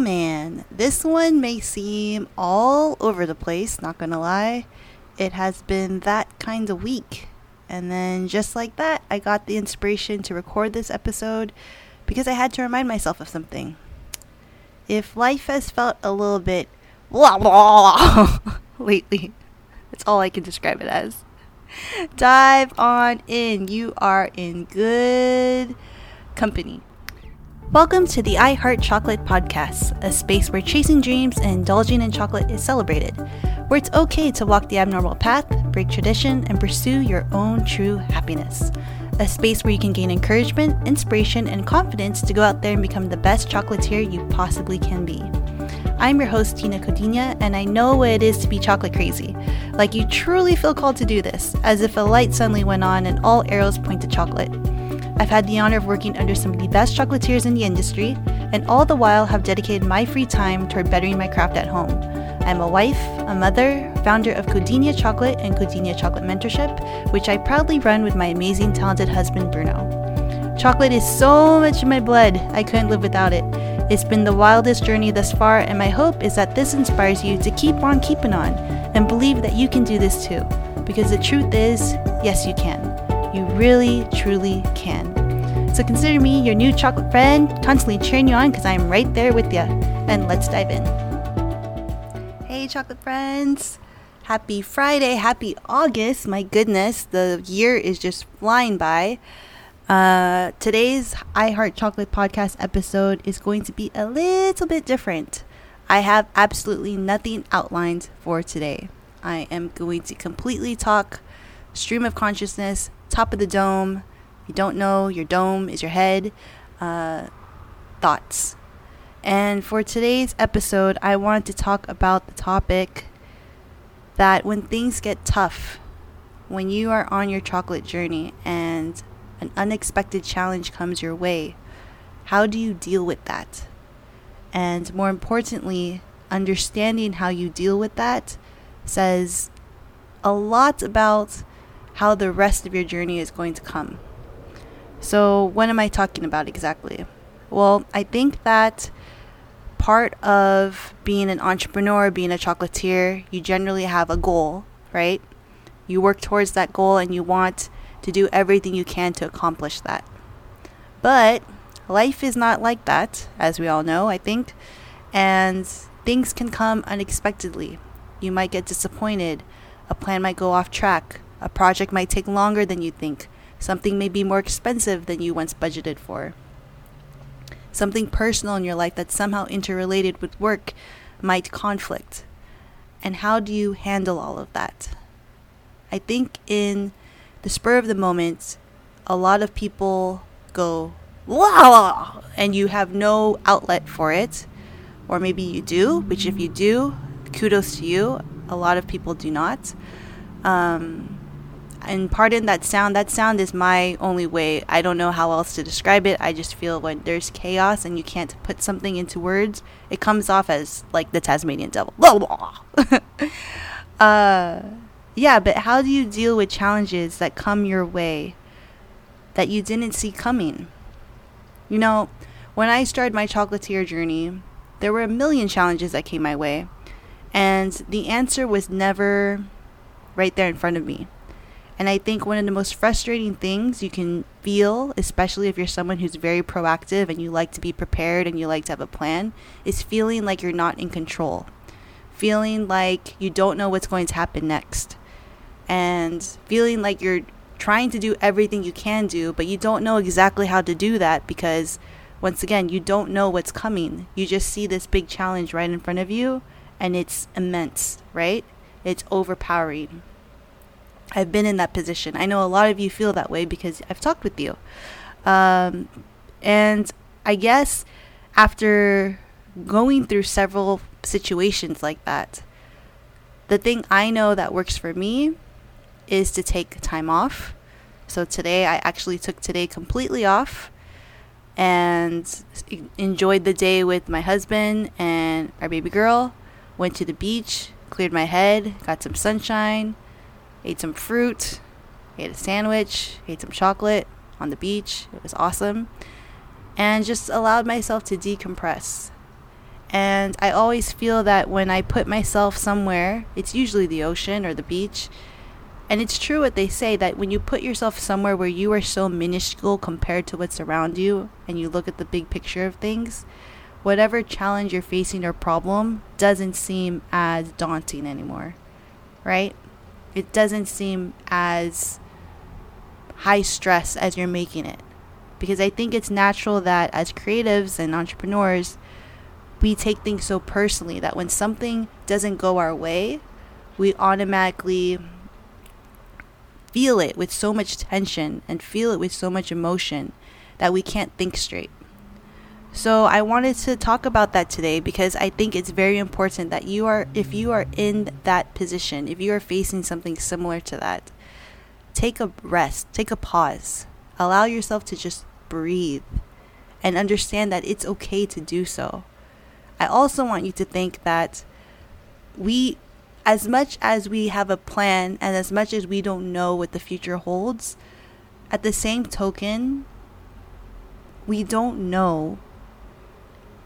man, this one may seem all over the place, not gonna lie. It has been that kind of week. And then, just like that, I got the inspiration to record this episode because I had to remind myself of something. If life has felt a little bit blah blah lately, that's all I can describe it as. Dive on in. You are in good company. Welcome to the I Heart Chocolate podcast, a space where chasing dreams and indulging in chocolate is celebrated, where it's okay to walk the abnormal path, break tradition, and pursue your own true happiness. A space where you can gain encouragement, inspiration, and confidence to go out there and become the best chocolatier you possibly can be. I'm your host, Tina Codina, and I know what it is to be chocolate crazy. Like you truly feel called to do this, as if a light suddenly went on and all arrows point to chocolate. I've had the honor of working under some of the best chocolatiers in the industry, and all the while have dedicated my free time toward bettering my craft at home. I'm a wife, a mother, founder of Codina Chocolate and Codina Chocolate Mentorship, which I proudly run with my amazing, talented husband, Bruno. Chocolate is so much in my blood, I couldn't live without it. It's been the wildest journey thus far, and my hope is that this inspires you to keep on keeping on and believe that you can do this too. Because the truth is, yes, you can. You really, truly can. So consider me your new chocolate friend, constantly cheering you on because I'm right there with you. And let's dive in. Hey, chocolate friends. Happy Friday. Happy August. My goodness, the year is just flying by. Uh, today's I Heart Chocolate podcast episode is going to be a little bit different. I have absolutely nothing outlined for today. I am going to completely talk stream of consciousness, top of the dome. You don't know, your dome is your head. Uh, thoughts. And for today's episode, I wanted to talk about the topic that when things get tough, when you are on your chocolate journey and an unexpected challenge comes your way, how do you deal with that? And more importantly, understanding how you deal with that says a lot about how the rest of your journey is going to come. So, what am I talking about exactly? Well, I think that part of being an entrepreneur, being a chocolatier, you generally have a goal, right? You work towards that goal and you want to do everything you can to accomplish that. But life is not like that, as we all know, I think, and things can come unexpectedly. You might get disappointed, a plan might go off track, a project might take longer than you think. Something may be more expensive than you once budgeted for. Something personal in your life that's somehow interrelated with work might conflict. And how do you handle all of that? I think in the spur of the moment, a lot of people go, wow, and you have no outlet for it. Or maybe you do, which if you do, kudos to you. A lot of people do not. Um, and pardon that sound that sound is my only way. I don't know how else to describe it. I just feel when there's chaos and you can't put something into words it comes off as like the tasmanian devil. Blah, blah. uh, yeah but how do you deal with challenges that come your way that you didn't see coming? You know when i started my chocolatier journey there were a million challenges that came my way and the answer was never right there in front of me and I think one of the most frustrating things you can feel, especially if you're someone who's very proactive and you like to be prepared and you like to have a plan, is feeling like you're not in control. Feeling like you don't know what's going to happen next. And feeling like you're trying to do everything you can do, but you don't know exactly how to do that because, once again, you don't know what's coming. You just see this big challenge right in front of you and it's immense, right? It's overpowering. I've been in that position. I know a lot of you feel that way because I've talked with you. Um, and I guess after going through several situations like that, the thing I know that works for me is to take time off. So today, I actually took today completely off and enjoyed the day with my husband and our baby girl. Went to the beach, cleared my head, got some sunshine ate some fruit, ate a sandwich, ate some chocolate on the beach. It was awesome. And just allowed myself to decompress. And I always feel that when I put myself somewhere, it's usually the ocean or the beach. And it's true what they say that when you put yourself somewhere where you are so minuscule compared to what's around you and you look at the big picture of things, whatever challenge you're facing or problem doesn't seem as daunting anymore, right? It doesn't seem as high stress as you're making it. Because I think it's natural that as creatives and entrepreneurs, we take things so personally that when something doesn't go our way, we automatically feel it with so much tension and feel it with so much emotion that we can't think straight. So I wanted to talk about that today because I think it's very important that you are if you are in that position, if you are facing something similar to that, take a rest, take a pause. Allow yourself to just breathe and understand that it's okay to do so. I also want you to think that we as much as we have a plan and as much as we don't know what the future holds, at the same token, we don't know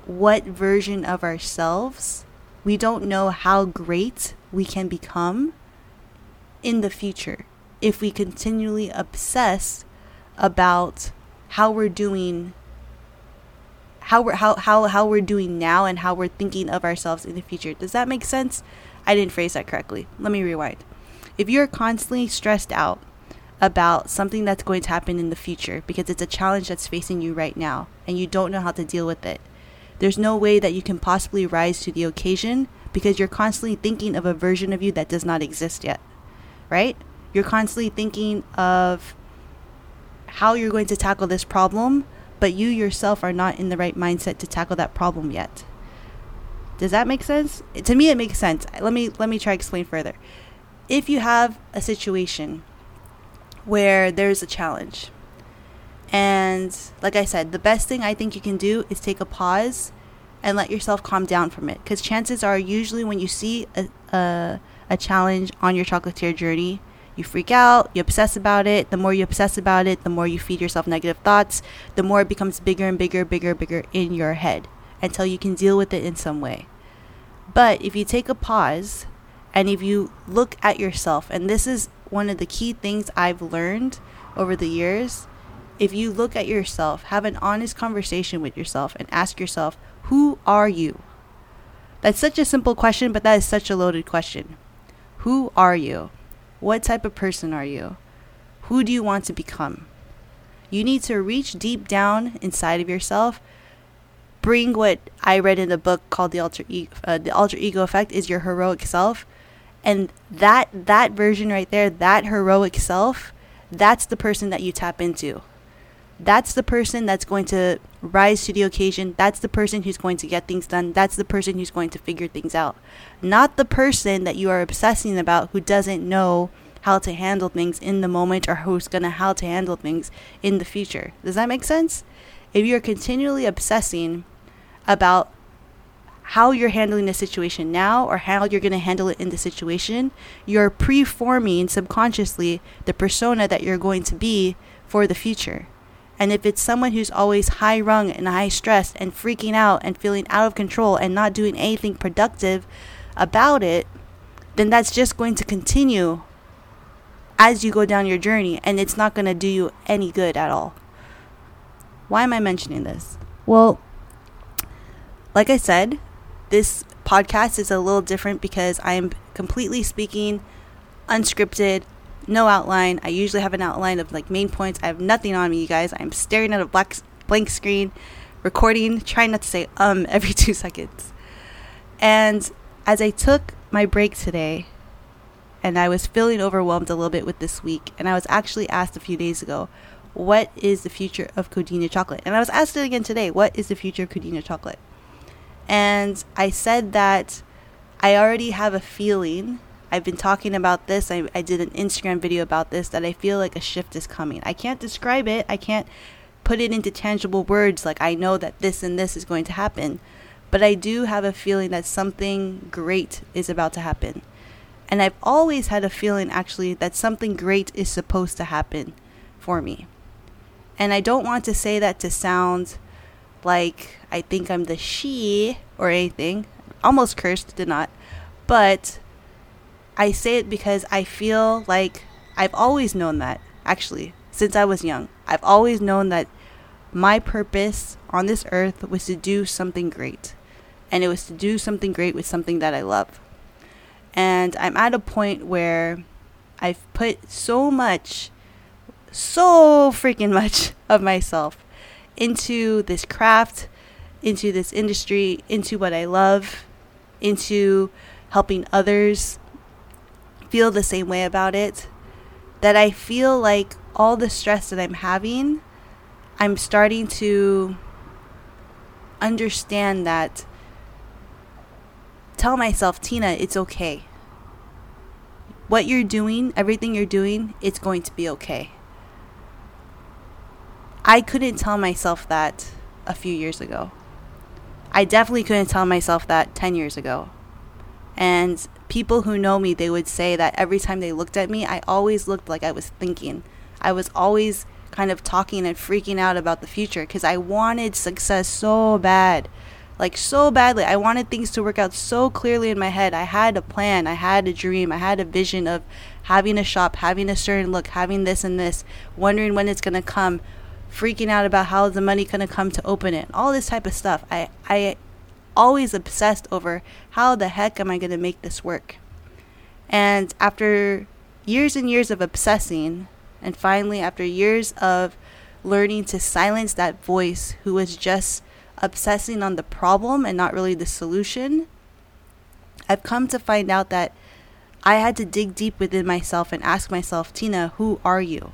what version of ourselves, we don't know how great we can become in the future if we continually obsess about how we're doing how we're how, how how we're doing now and how we're thinking of ourselves in the future. Does that make sense? I didn't phrase that correctly. Let me rewind. If you're constantly stressed out about something that's going to happen in the future because it's a challenge that's facing you right now and you don't know how to deal with it, there's no way that you can possibly rise to the occasion because you're constantly thinking of a version of you that does not exist yet, right? You're constantly thinking of how you're going to tackle this problem, but you yourself are not in the right mindset to tackle that problem yet. Does that make sense? To me it makes sense. Let me let me try explain further. If you have a situation where there's a challenge and like I said, the best thing I think you can do is take a pause and let yourself calm down from it. Because chances are, usually when you see a, a, a challenge on your chocolatier journey, you freak out, you obsess about it. The more you obsess about it, the more you feed yourself negative thoughts, the more it becomes bigger and bigger, bigger, bigger in your head until you can deal with it in some way. But if you take a pause and if you look at yourself, and this is one of the key things I've learned over the years if you look at yourself, have an honest conversation with yourself, and ask yourself, who are you? That's such a simple question, but that is such a loaded question. Who are you? What type of person are you? Who do you want to become? You need to reach deep down inside of yourself. Bring what I read in the book called the alter e- uh, the alter ego effect is your heroic self, and that that version right there, that heroic self, that's the person that you tap into that's the person that's going to rise to the occasion. That's the person who's going to get things done. That's the person who's going to figure things out. Not the person that you are obsessing about who doesn't know how to handle things in the moment or who's going to how to handle things in the future. Does that make sense? If you're continually obsessing about how you're handling the situation now or how you're going to handle it in the situation, you're preforming subconsciously the persona that you're going to be for the future. And if it's someone who's always high rung and high stressed and freaking out and feeling out of control and not doing anything productive about it, then that's just going to continue as you go down your journey and it's not going to do you any good at all. Why am I mentioning this? Well, like I said, this podcast is a little different because I am completely speaking unscripted, no outline. I usually have an outline of like main points. I have nothing on me, you guys. I'm staring at a black blank screen, recording, trying not to say um every two seconds. And as I took my break today, and I was feeling overwhelmed a little bit with this week, and I was actually asked a few days ago, what is the future of Codina chocolate? And I was asked it again today, what is the future of Codina chocolate? And I said that I already have a feeling I've been talking about this. I, I did an Instagram video about this that I feel like a shift is coming. I can't describe it. I can't put it into tangible words like I know that this and this is going to happen. But I do have a feeling that something great is about to happen. And I've always had a feeling actually that something great is supposed to happen for me. And I don't want to say that to sound like I think I'm the she or anything. Almost cursed, did not. But I say it because I feel like I've always known that, actually, since I was young. I've always known that my purpose on this earth was to do something great. And it was to do something great with something that I love. And I'm at a point where I've put so much, so freaking much of myself into this craft, into this industry, into what I love, into helping others feel the same way about it, that I feel like all the stress that I'm having, I'm starting to understand that. Tell myself, Tina, it's okay. What you're doing, everything you're doing, it's going to be okay. I couldn't tell myself that a few years ago. I definitely couldn't tell myself that 10 years ago. And people who know me, they would say that every time they looked at me, I always looked like I was thinking. I was always kind of talking and freaking out about the future because I wanted success so bad. Like, so badly. I wanted things to work out so clearly in my head. I had a plan, I had a dream, I had a vision of having a shop, having a certain look, having this and this, wondering when it's going to come, freaking out about how the money going to come to open it, all this type of stuff. I, I always obsessed over how the heck am I going to make this work? And after years and years of obsessing, and finally, after years of learning to silence that voice who was just obsessing on the problem and not really the solution, I've come to find out that I had to dig deep within myself and ask myself, Tina, who are you?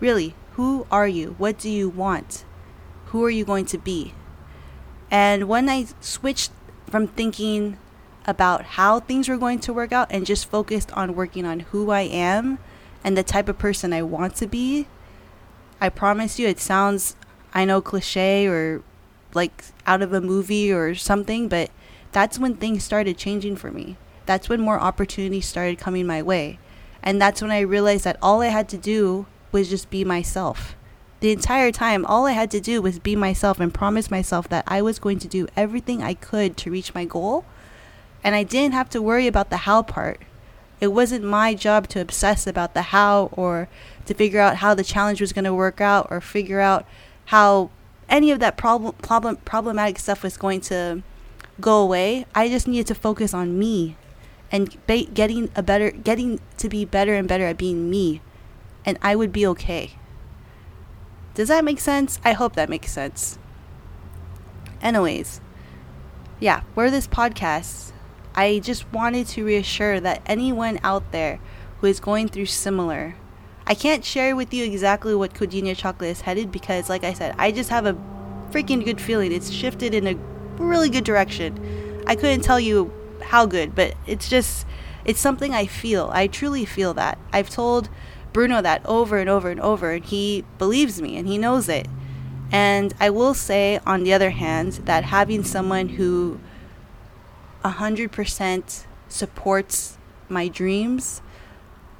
Really, who are you? What do you want? Who are you going to be? And when I switched from thinking about how things were going to work out and just focused on working on who I am and the type of person I want to be, I promise you it sounds, I know, cliche or like out of a movie or something, but that's when things started changing for me. That's when more opportunities started coming my way. And that's when I realized that all I had to do was just be myself the entire time, all I had to do was be myself and promise myself that I was going to do everything I could to reach my goal. And I didn't have to worry about the how part. It wasn't my job to obsess about the how or to figure out how the challenge was going to work out or figure out how any of that problem, problem problematic stuff was going to go away. I just needed to focus on me and getting a better getting to be better and better at being me and I would be okay. Does that make sense? I hope that makes sense. Anyways, yeah, for this podcast, I just wanted to reassure that anyone out there who is going through similar, I can't share with you exactly what Codina Chocolate is headed because, like I said, I just have a freaking good feeling. It's shifted in a really good direction. I couldn't tell you how good, but it's just, it's something I feel. I truly feel that. I've told Bruno that over and over and over, and he believes me and he knows it. And I will say, on the other hand, that having someone who 100% supports my dreams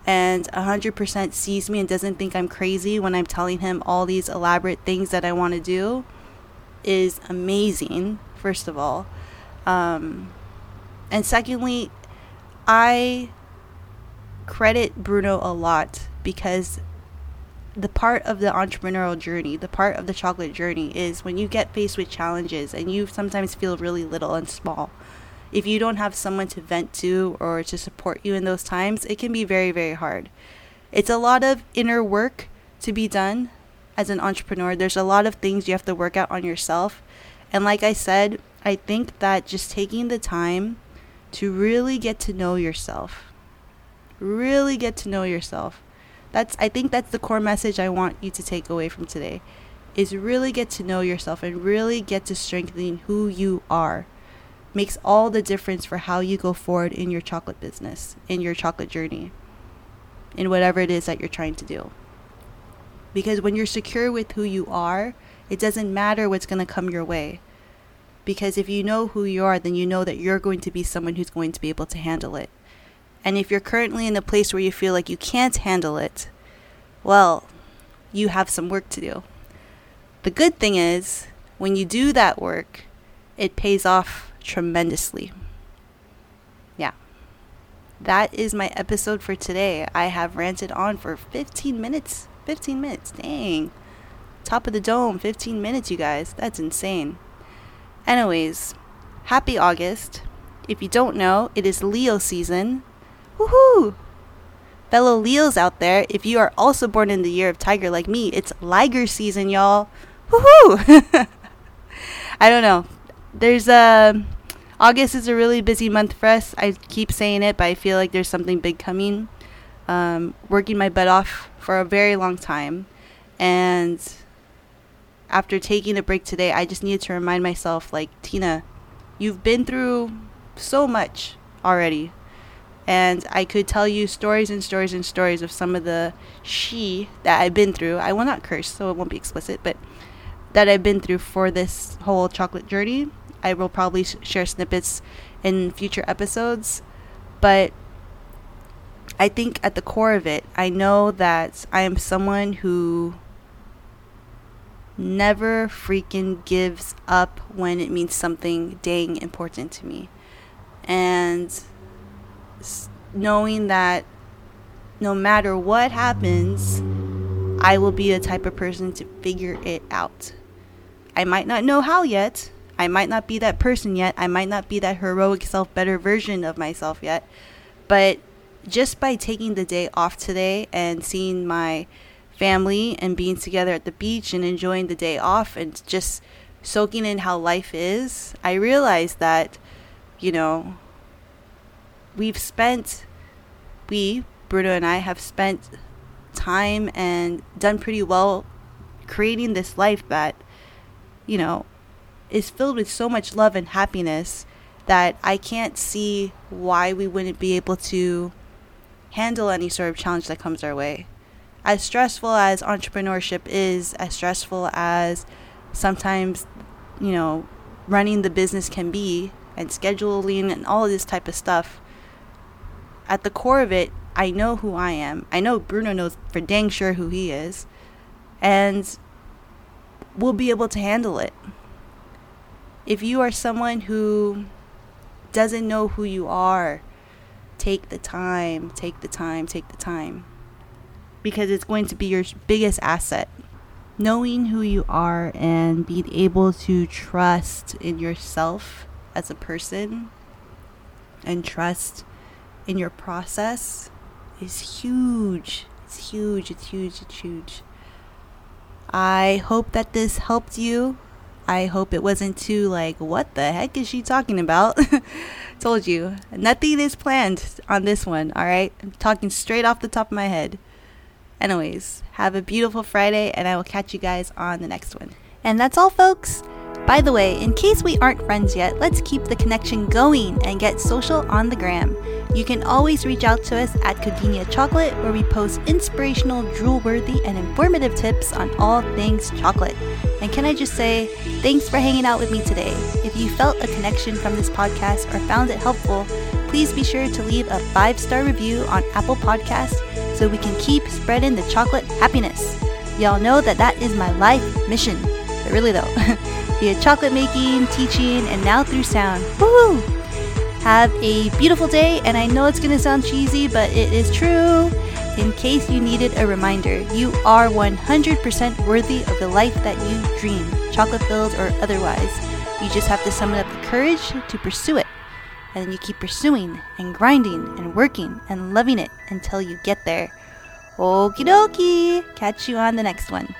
and 100% sees me and doesn't think I'm crazy when I'm telling him all these elaborate things that I want to do is amazing, first of all. Um, and secondly, I credit Bruno a lot because the part of the entrepreneurial journey, the part of the chocolate journey is when you get faced with challenges and you sometimes feel really little and small. If you don't have someone to vent to or to support you in those times, it can be very, very hard. It's a lot of inner work to be done as an entrepreneur. There's a lot of things you have to work out on yourself. And like I said, I think that just taking the time to really get to know yourself, really get to know yourself that's I think that's the core message I want you to take away from today is really get to know yourself and really get to strengthening who you are. Makes all the difference for how you go forward in your chocolate business, in your chocolate journey, in whatever it is that you're trying to do. Because when you're secure with who you are, it doesn't matter what's going to come your way. Because if you know who you are, then you know that you're going to be someone who's going to be able to handle it. And if you're currently in a place where you feel like you can't handle it, well, you have some work to do. The good thing is, when you do that work, it pays off tremendously. Yeah. That is my episode for today. I have ranted on for 15 minutes. 15 minutes. Dang. Top of the dome, 15 minutes, you guys. That's insane. Anyways, happy August. If you don't know, it is Leo season. Woohoo! Fellow Leos out there, if you are also born in the year of tiger like me, it's Liger season, y'all. Woohoo! I don't know. There's a August is a really busy month for us. I keep saying it, but I feel like there's something big coming. Um, working my butt off for a very long time, and after taking a break today, I just needed to remind myself, like Tina, you've been through so much already. And I could tell you stories and stories and stories of some of the she that I've been through. I will not curse, so it won't be explicit, but that I've been through for this whole chocolate journey. I will probably sh- share snippets in future episodes, but I think at the core of it, I know that I am someone who never freaking gives up when it means something dang important to me. And knowing that no matter what happens, I will be the type of person to figure it out. I might not know how yet. I might not be that person yet. I might not be that heroic self better version of myself yet. But just by taking the day off today and seeing my family and being together at the beach and enjoying the day off and just soaking in how life is, I realized that, you know, we've spent, we, Bruno and I, have spent time and done pretty well creating this life that, you know, is filled with so much love and happiness that I can't see why we wouldn't be able to handle any sort of challenge that comes our way. As stressful as entrepreneurship is, as stressful as sometimes, you know, running the business can be, and scheduling and all of this type of stuff, at the core of it, I know who I am. I know Bruno knows for dang sure who he is. And we'll be able to handle it. If you are someone who doesn't know who you are, take the time, take the time, take the time because it's going to be your biggest asset. Knowing who you are and being able to trust in yourself as a person and trust in your process is huge. It's huge, it's huge, it's huge. I hope that this helped you. I hope it wasn't too like, what the heck is she talking about? Told you, nothing is planned on this one, alright? I'm talking straight off the top of my head. Anyways, have a beautiful Friday, and I will catch you guys on the next one. And that's all, folks. By the way, in case we aren't friends yet, let's keep the connection going and get social on the gram. You can always reach out to us at Codina Chocolate, where we post inspirational, drool worthy, and informative tips on all things chocolate. And can I just say, thanks for hanging out with me today. If you felt a connection from this podcast or found it helpful, please be sure to leave a five star review on Apple Podcasts so we can keep spreading the chocolate happiness. Y'all know that that is my life mission. But really though, via chocolate making, teaching, and now through sound. Woohoo! Have a beautiful day, and I know it's gonna sound cheesy, but it is true. In case you needed a reminder, you are 100% worthy of the life that you dream, chocolate filled or otherwise. You just have to summon up the courage to pursue it and then you keep pursuing and grinding and working and loving it until you get there. Okie dokie! Catch you on the next one.